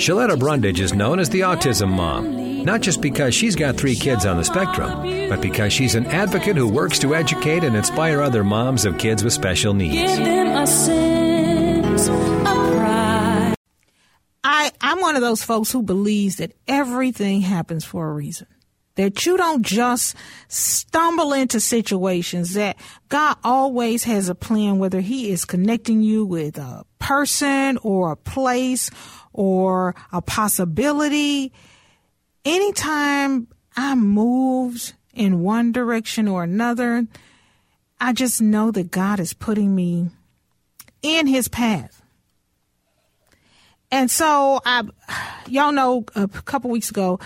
Shaletta Brundage is known as the Autism Mom, not just because she's got three kids on the spectrum, but because she's an advocate who works to educate and inspire other moms of kids with special needs. I, I'm one of those folks who believes that everything happens for a reason. That you don't just stumble into situations, that God always has a plan, whether He is connecting you with a person or a place or a possibility. Anytime I'm moved in one direction or another, I just know that God is putting me in His path. And so I, y'all know a couple weeks ago,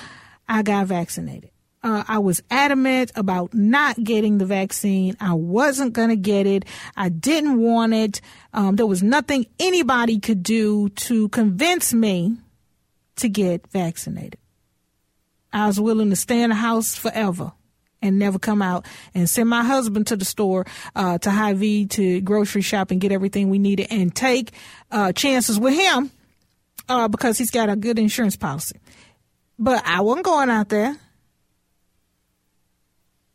I got vaccinated. Uh, I was adamant about not getting the vaccine. I wasn't going to get it. I didn't want it. Um, there was nothing anybody could do to convince me to get vaccinated. I was willing to stay in the house forever and never come out and send my husband to the store, uh, to Hy-Vee to grocery shop and get everything we needed and take, uh, chances with him uh, because he's got a good insurance policy. But I wasn't going out there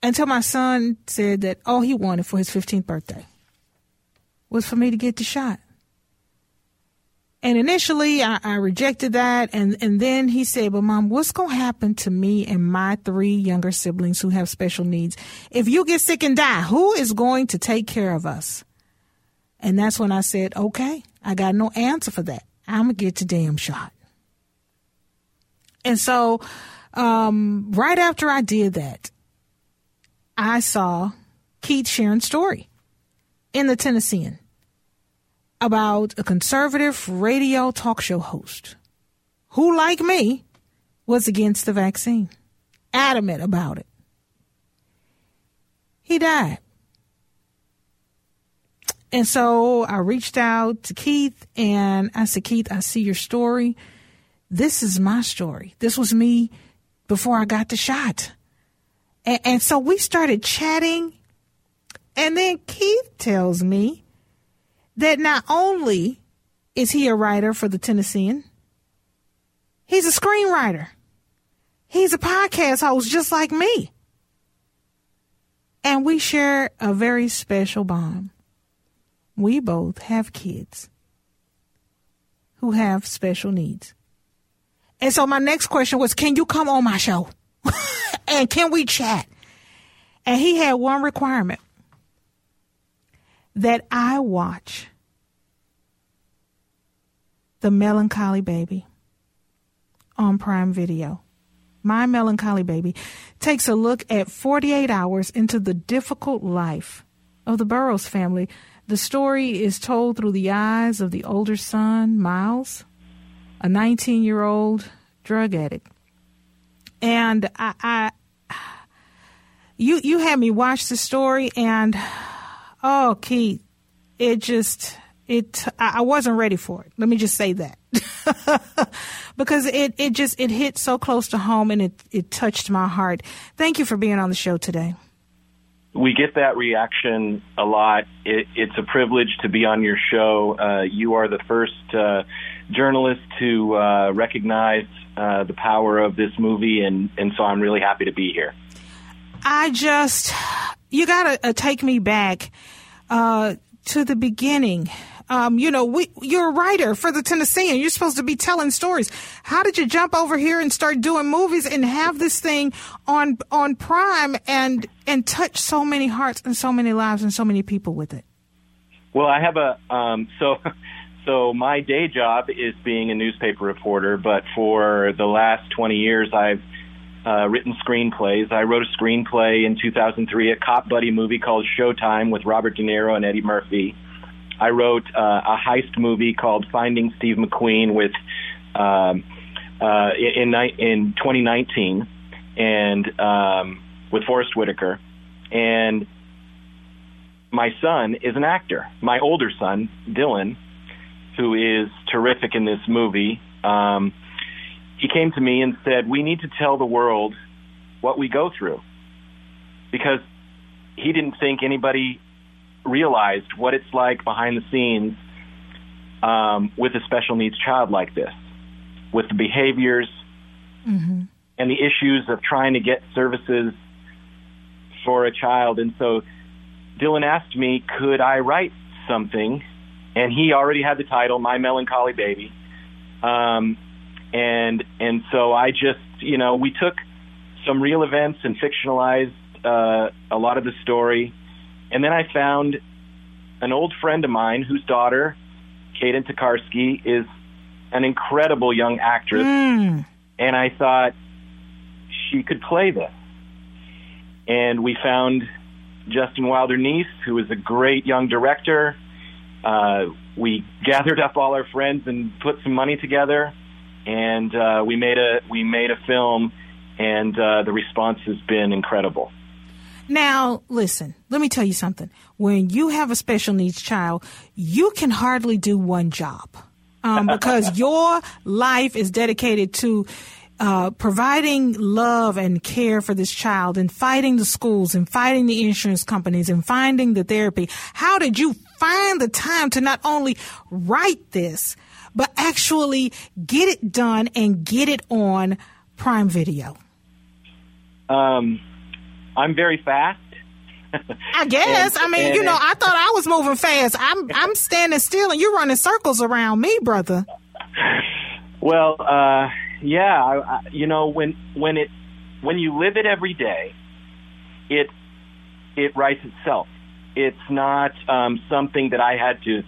until my son said that all he wanted for his 15th birthday was for me to get the shot. And initially, I, I rejected that. And, and then he said, But mom, what's going to happen to me and my three younger siblings who have special needs? If you get sick and die, who is going to take care of us? And that's when I said, Okay, I got no answer for that. I'm gonna get the damn shot. And so, um, right after I did that, I saw Keith Sharon's story in the Tennessean about a conservative radio talk show host who, like me, was against the vaccine, adamant about it. He died. And so I reached out to Keith and I said, Keith, I see your story. This is my story. This was me before I got the shot. And, and so we started chatting. And then Keith tells me that not only is he a writer for the Tennessean, he's a screenwriter. He's a podcast host just like me. And we share a very special bond we both have kids who have special needs. And so my next question was, can you come on my show? and can we chat? And he had one requirement that I watch The Melancholy Baby on Prime Video. My Melancholy Baby takes a look at 48 hours into the difficult life of the Burroughs family the story is told through the eyes of the older son, Miles, a 19 year old drug addict. And I, I, you, you had me watch the story and, oh, Keith, it just, it, I wasn't ready for it. Let me just say that. because it, it just, it hit so close to home and it, it touched my heart. Thank you for being on the show today we get that reaction a lot. It, it's a privilege to be on your show. Uh, you are the first uh, journalist to uh, recognize uh, the power of this movie, and, and so I'm really happy to be here. I just, you got to uh, take me back uh, to the beginning um, you know, we, you're a writer for the Tennessean. You're supposed to be telling stories. How did you jump over here and start doing movies and have this thing on on Prime and and touch so many hearts and so many lives and so many people with it? Well, I have a um, so. So my day job is being a newspaper reporter, but for the last 20 years, I've uh, written screenplays. I wrote a screenplay in 2003, a cop buddy movie called Showtime with Robert De Niro and Eddie Murphy. I wrote uh, a heist movie called Finding Steve McQueen with um, uh, in in 2019, and um, with Forest Whitaker, and my son is an actor. My older son, Dylan, who is terrific in this movie. Um, he came to me and said, "We need to tell the world what we go through," because he didn't think anybody realized what it's like behind the scenes um, with a special needs child like this. with the behaviors Mm-hmm. and the issues of trying to get services for a child. And so Dylan asked me, could I write something? And he already had the title, My Melancholy Baby. Um, and and so I just, you know, we took some real events and fictionalized uh, a lot of the story. And then I found an old friend of mine whose daughter, Kaden Tokarski, is an incredible young actress. Mm. And I thought she could play this. And we found Justin Wilder Niece, who is a great young director. Uh, we gathered up all our friends and put some money together, and uh, we made a we made a film, and uh, the response has been incredible. Now, listen, let me tell you something. When you have a special needs child, you can hardly do one job um, because your life is dedicated to uh, providing love and care for this child and fighting the schools and fighting the insurance companies and finding the therapy. How did you find the time to not only write this, but actually get it done and get it on Prime Video? Um, I'm very fast. I guess. And- I mean, and- you know, I thought I was moving fast. I'm I'm standing still and you're running circles around me, brother. Well, uh, yeah, I, I, you know, when when it when you live it every day, it it writes itself. It's not um, something that I had to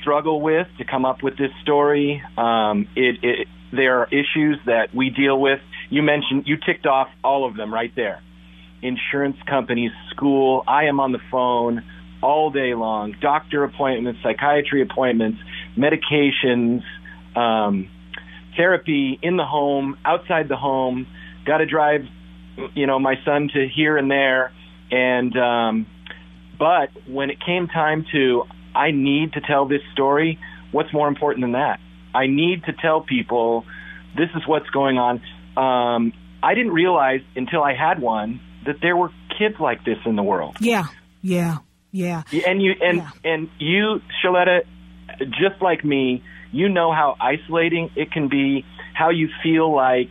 struggle with to come up with this story. Um, it, it there are issues that we deal with. You mentioned you ticked off all of them right there. Insurance companies, school. I am on the phone all day long. Doctor appointments, psychiatry appointments, medications. Um, therapy in the home, outside the home. Got to drive, you know, my son to here and there. And um, but when it came time to, I need to tell this story. What's more important than that? I need to tell people this is what's going on. Um, I didn't realize until I had one that there were kids like this in the world. Yeah, yeah, yeah. And you and Yeah. and you, Shaletta, just like me, you know how isolating it can be. How you feel like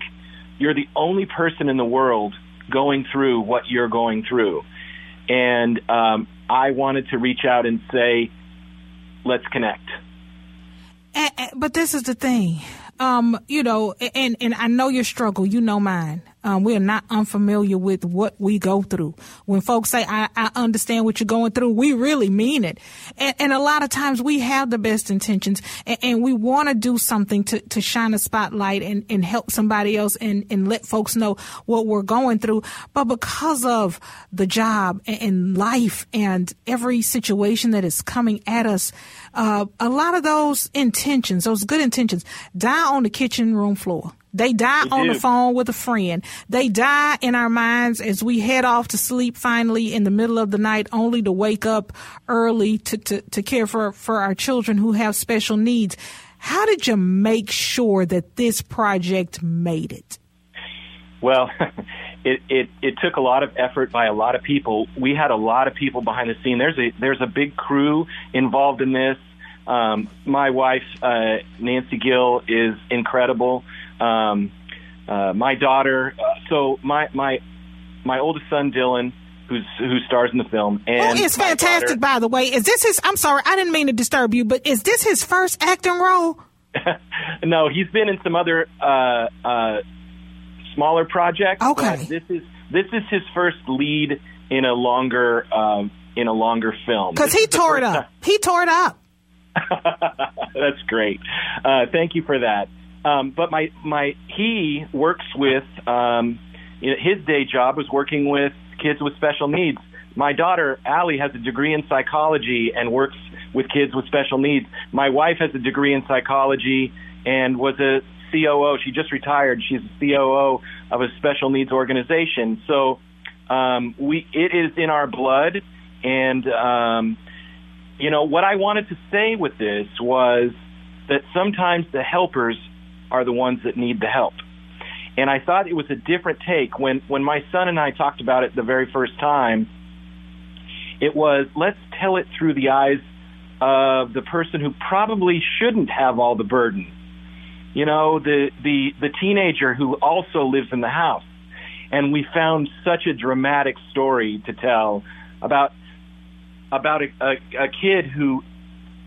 you're the only person in the world going through what you're going through. And um, I wanted to reach out and say, let's connect. But this is the thing, um, you know, and and I know your struggle. You know mine. Um, we are not unfamiliar with what we go through. When folks say, I, I understand what you're going through, we really mean it. And, and a lot of times we have the best intentions and, and we want to do something to, to shine a spotlight and, and help somebody else and, and let folks know what we're going through. But because of the job and, and life and every situation that is coming at us, uh, a lot of those intentions, those good intentions, die on the kitchen room floor. They die They on the phone with a friend. They die in our minds as we head off to sleep finally in the middle of the night, only to wake up early to, to, to care for, for our children who have special needs. How did you make sure that this project made it? Well, it, it it took a lot of effort by a lot of people. We had a lot of people behind the scene. There's a there's a big crew involved in this. Um, my wife uh, Nancy Gill is incredible. Um, uh, my daughter. Uh, so my my my oldest son Dylan, who's who stars in the film, and oh, it's fantastic, daughter- by the way. Is this his, I'm sorry, I didn't mean to disturb you, but is this his first acting role? no, he's been in some other uh, uh, smaller projects. Okay. but this is this is his first lead in a longer um, in a longer film. Because he tore it up. He tore it up. That's great. Uh, thank you for that. Um, but my my he works with um, you know, his day job was working with kids with special needs. My daughter Allie has a degree in psychology and works with kids with special needs. My wife has a degree in psychology and was a COO. She just retired. She's a COO of a special needs organization. So um, we it is in our blood, and um, you know what I wanted to say with this was that sometimes the helpers are the ones that need the help. And I thought it was a different take when when my son and I talked about it the very first time. It was let's tell it through the eyes of the person who probably shouldn't have all the burden. you know, the the the teenager who also lives in the house. And we found such a dramatic story to tell about about a, a, a kid who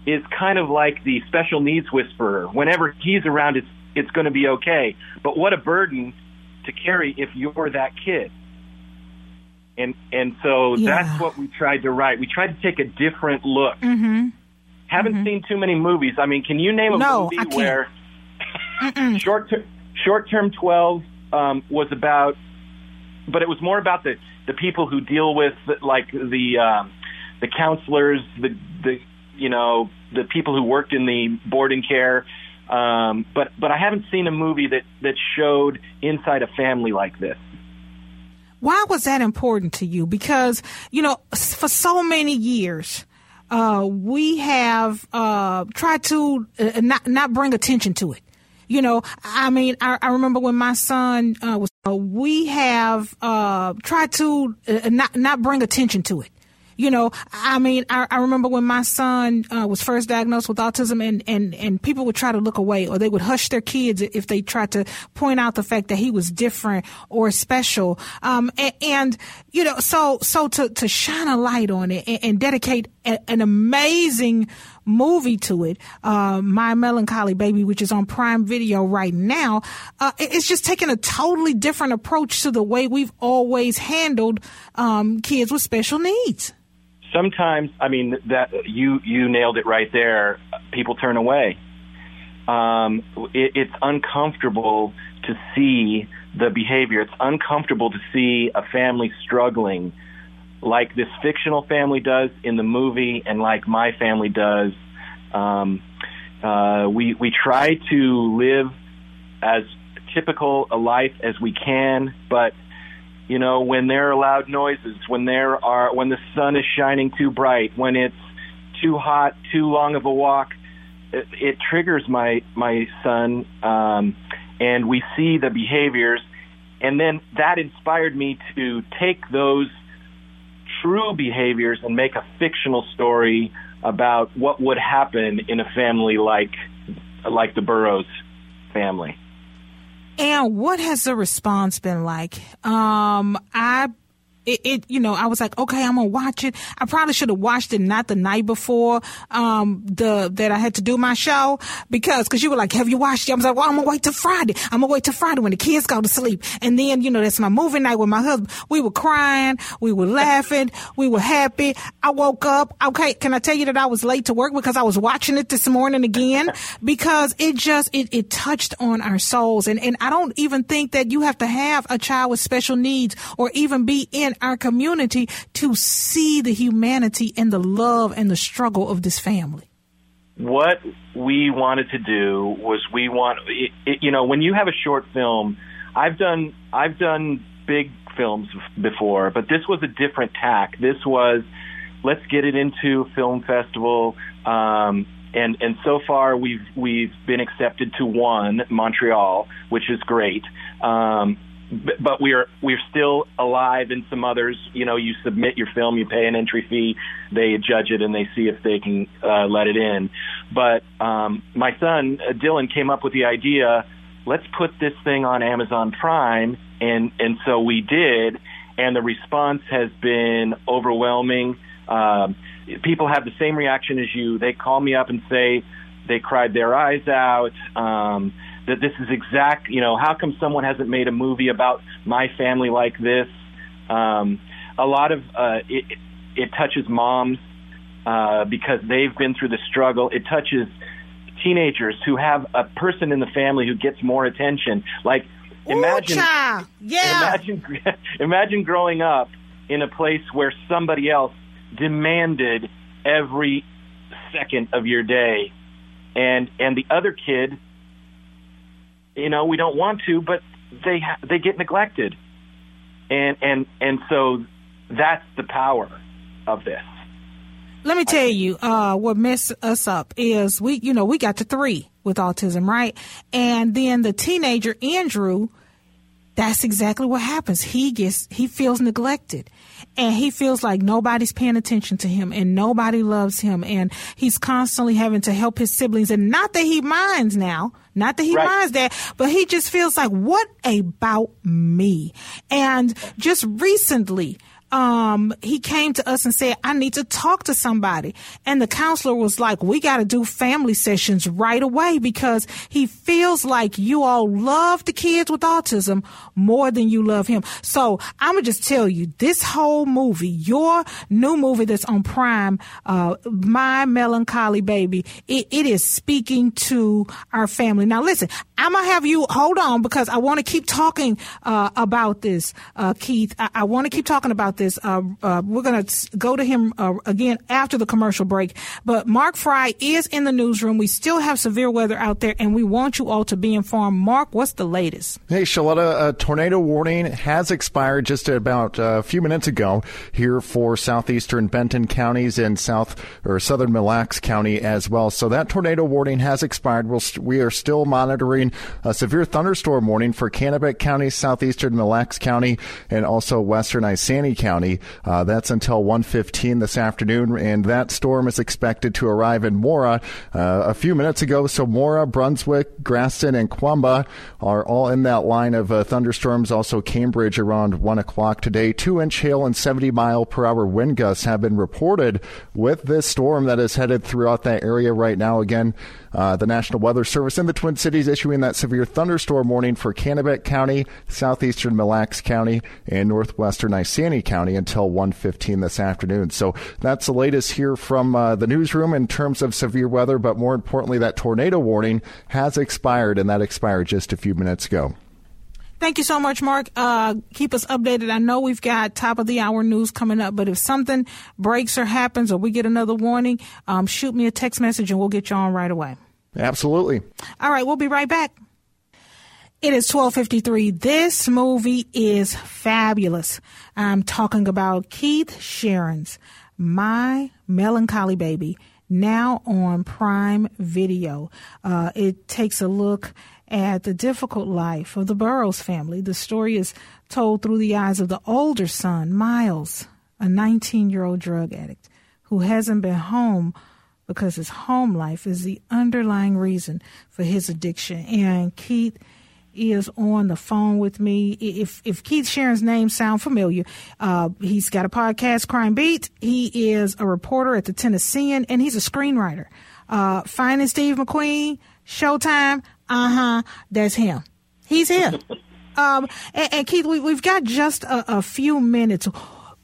is kind of like the special needs whisperer. Whenever he's around, it's it's going to be okay. But what a burden to carry if you're that kid. And and so Yeah. that's what we tried to write. We tried to take a different look. Mm-hmm. Haven't seen too many movies. I mean, can you name a No, movie where short ter- short term twelve um, was about, but it was more about the the people who deal with like the um, the counselors, the the you know the people who worked in the boarding care. Um, but but I haven't seen a movie that that showed inside a family like this. Why was that important to you? Because, you know, for so many years, uh, we have uh, tried to uh, not, not bring attention to it. You know, I mean, I, I remember when my son uh, was, uh, we have uh, tried to uh, not, not bring attention to it. You know, I mean, I, I remember when my son uh, was first diagnosed with autism, and, and, and people would try to look away, or they would hush their kids if they tried to point out the fact that he was different or special. Um, and, and you know, so so to to shine a light on it and, and dedicate a, an amazing movie to it, uh, My Melancholy Baby, which is on Prime Video right now, uh, it- it's just taking a totally different approach to the way we've always handled um, kids with special needs. Sometimes i mean that you you nailed it right there. People turn away. Um it, it's uncomfortable to see the behavior. It's uncomfortable to see a family struggling like this fictional family does in the movie and like my family does. Um uh we we try to live as typical a life as we can but you know when there are loud noises when there are when the sun is shining too bright when it's too hot too long of a walk it, it triggers my my son um and we see the behaviors. And then that inspired me to take those true behaviors and make a fictional story about what would happen in a family like like the Burrows family And what has the response been like? Um, I, it, it, you know, I was like, okay, I'm gonna watch it. I probably should have watched it not the night before, um, the, that I had to do my show because, cause you were like, have you watched it? I was like, well, I'm gonna wait till Friday. I'm gonna wait till Friday when the kids go to sleep. And then, you know, that's my movie night with my husband. We were crying. We were laughing. We were happy. I woke up. Okay. Can I tell you that I was late to work because I was watching it this morning again because it just, it, it touched on our souls. And, and I don't even think that you have to have a child with special needs or even be in our community to see the humanity and the love and the struggle of this family. what we wanted to do was we want it, it, you know when you have a short film i've done i've done big films before but this was a different tack this was let's get it into film festival um and and so far we've we've been accepted to one montreal which is great um but we're we're still alive in some others. You know, you submit your film, you pay an entry fee, they judge it, and they see if they can uh, let it in. But um, my son uh, Dylan came up with the idea: let's put this thing on Amazon Prime, and and so we did, and the response has been overwhelming. Um, people have the same reaction as you. They call me up and say they cried their eyes out. Um, that this is exact, you know, how come someone hasn't made a movie about my family like this? Um, a lot of uh, it, it touches moms uh, because they've been through the struggle. It touches teenagers who have a person in the family who gets more attention. Like imagine, Ooh. Yeah. imagine, imagine growing up in a place where somebody else demanded every second of your day, and and the other kid, you know, we don't want to, but they ha- they get neglected, and and and so that's the power of this. Let me tell you, uh, what messed us up is we, you know, we got to three with autism, right? And then the teenager Andrew, that's exactly what happens. He gets, he feels neglected and he feels like nobody's paying attention to him and nobody loves him. And he's constantly having to help his siblings and not that he minds now Not that he Right. minds that, but he just feels like, what about me? And just recently, um, he came to us and said, I need to talk to somebody. And the counselor was like, we got to do family sessions right away because he feels like you all love the kids with autism more than you love him. So I'm going to just tell you this whole movie, your new movie that's on Prime, uh, My Melancholy Baby, it, it is speaking to our family. Now listen, I'm going to have you hold on because I want to keep talking, uh, about this, uh, Keith. I, I want to keep talking about this. Uh, uh, we're going to go to him uh, again after the commercial break. But Mark Fry is in the newsroom. We still have severe weather out there, and we want you all to be informed. Mark, what's the latest? Hey, Shaletta, a tornado warning has expired just about uh, a few minutes ago here for southeastern Benton counties and south or southern Mille Lacs County as well. So that tornado warning has expired. We'll st- we are still monitoring a severe thunderstorm warning for Kanabec County, southeastern Mille Lacs County, and also western Isanti County. Uh, that's until 1:15 this afternoon, and that storm is expected to arrive in Mora uh, a few minutes ago. So Mora, Brunswick, Grasston, and Quamba are all in that line of uh, thunderstorms. Also, Cambridge around one o'clock today. Two-inch hail and 70 mile per hour wind gusts have been reported with this storm that is headed throughout that area right now. Again, uh, the National Weather Service in the Twin Cities issuing that severe thunderstorm warning for Kanabec County, southeastern Mille Lacs County, and northwestern Isanti County until 1:15 this afternoon. So that's the latest here from uh, the newsroom in terms of severe weather. But more importantly, that tornado warning has expired, and that expired just a few minutes ago. Thank you so much, Mark. Uh, keep us updated. I know we've got top of the hour news coming up, but if something breaks or happens or we get another warning, um, shoot me a text message and we'll get you on right away. Absolutely. All right, we'll be right back. It is 1253. This movie is fabulous. I'm talking about Keith Sharon's My Melancholy Baby, now on Prime Video. Uh, it takes a look at the difficult life of the Burroughs family. The story is told through the eyes of the older son, Miles, a 19 year old drug addict who hasn't been home because his home life is the underlying reason for his addiction. And Keith is on the phone with me. If if Keith Sharon's name sound familiar, uh, he's got a podcast, Crime Beat. He is a reporter at the Tennessean, and he's a screenwriter. Uh, Finding Steve McQueen, Showtime. Uh huh. That's him. He's here. um, and, and Keith, we, we've got just a, a few minutes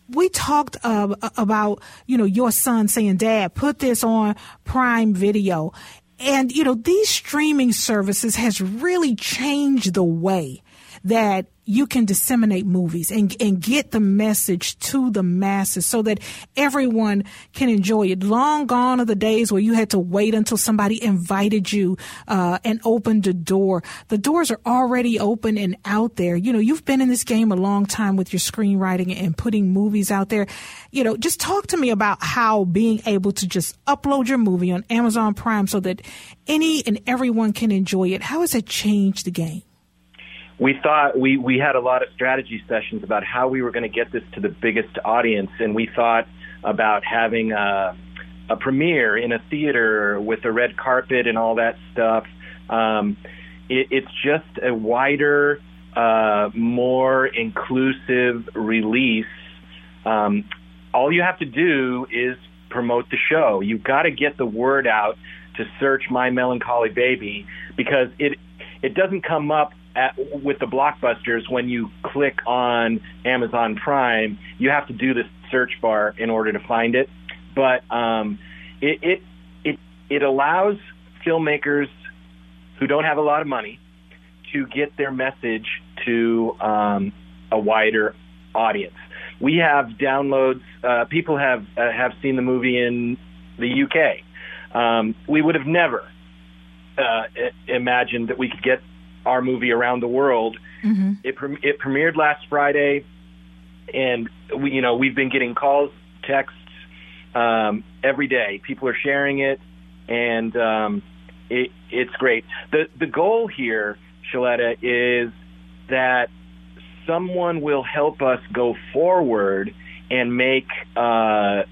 we talked uh, about you know your son saying dad put this on prime video and you know these streaming services has really changed the way that you can disseminate movies and and get the message to the masses so that everyone can enjoy it. Long gone are the days where you had to wait until somebody invited you uh, and opened the door. The doors are already open and out there. You know, you've been in this game a long time with your screenwriting and putting movies out there. You know, just talk to me about how being able to just upload your movie on Amazon Prime so that any and everyone can enjoy it. How has it changed the game? We thought we we had a lot of strategy sessions about how we were going to get this to the biggest audience, and we thought about having a, a premiere in a theater with a red carpet and all that stuff. Um, it, it's just a wider, uh, more inclusive release. Um, all you have to do is promote the show. You've got to get the word out to search My Melancholy Baby because it it doesn't come up at, with the blockbusters when you click on Amazon Prime. You have to do the search bar in order to find it. But um, it, it it it allows filmmakers who don't have a lot of money to get their message to um, a wider audience. We have downloads. Uh, people have uh, have seen the movie in the UK. Um, we would have never uh, imagined that we could get our movie around the world. Mm-hmm. It pre- it premiered last Friday, and we you know we've been getting calls, texts um, every day. People are sharing it, and um, it, it's great. the The goal here, Shaletta, is that someone will help us go forward and make uh,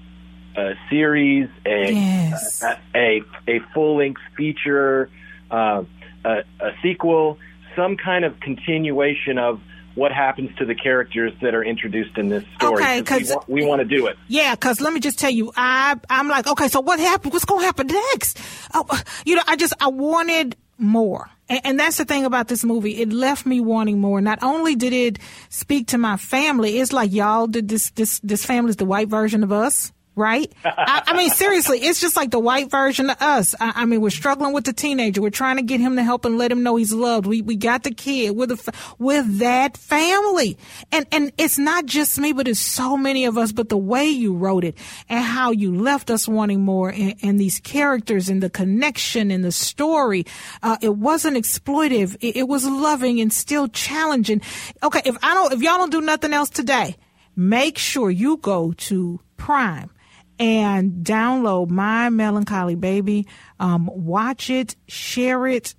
a series, a Yes. a, a, a full length feature, uh, a, sequel, some kind of continuation of what happens to the characters that are introduced in this story. Okay, 'cause we, we want to do it. Yeah, because let me just tell you, I I'm like, okay, so what happened? What's going to happen next? Oh, you know, I just I wanted more, and, and that's the thing about this movie. It left me wanting more. Not only did it speak to my family, it's like y'all did this this this family's the white version of us. Right? I, I mean, seriously, it's just like the white version of us. I, I mean, we're struggling with the teenager. We're trying to get him to help and let him know he's loved. We we got the kid with a, fa- with that family, and and it's not just me, but it's so many of us. But the way you wrote it and how you left us wanting more, and, and these characters and the connection and the story, uh, it wasn't exploitive. It, it was loving and still challenging. Okay, if I don't, if y'all don't do nothing else today, make sure you go to Prime and download My Melancholy Baby. Um, watch it, share it,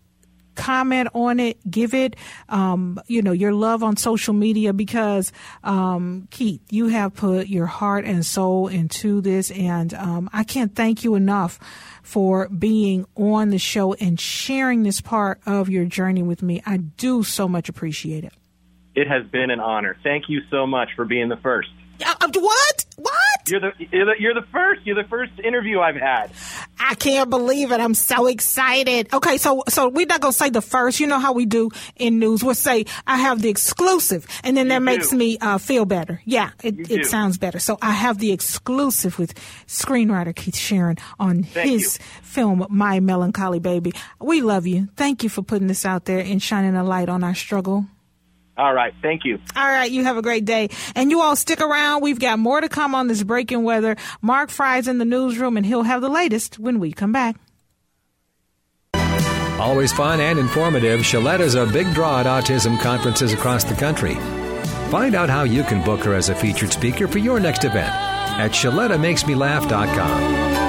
comment on it, give it, um, you know, your love on social media because, um, Keith, you have put your heart and soul into this. And, um, I can't thank you enough for being on the show and sharing this part of your journey with me. I do so much appreciate it. It has been an honor. Thank you so much for being the first. Uh, uh, what? What? You're the you're the, you're the first. You're the first interview I've had. I can't believe it. I'm so excited. Okay, so so we're not gonna say the first. You know how we do in news. We'll say I have the exclusive, and then that You makes me uh, feel better. Yeah, it, it sounds better. So I have the exclusive with screenwriter Keith Sharon on Thank his film My Melancholy Baby. We love you. Thank you for putting this out there and shining a light on our struggle. All right. Thank you. All right, you have a great day. And you all stick around. We've got more to come on this breaking weather. Mark Fry's in the newsroom, and he'll have the latest when we come back. Always fun and informative, Shaletta is a big draw at autism conferences across the country. Find out how you can book her as a featured speaker for your next event at ShalettaMakesMeLaugh.com.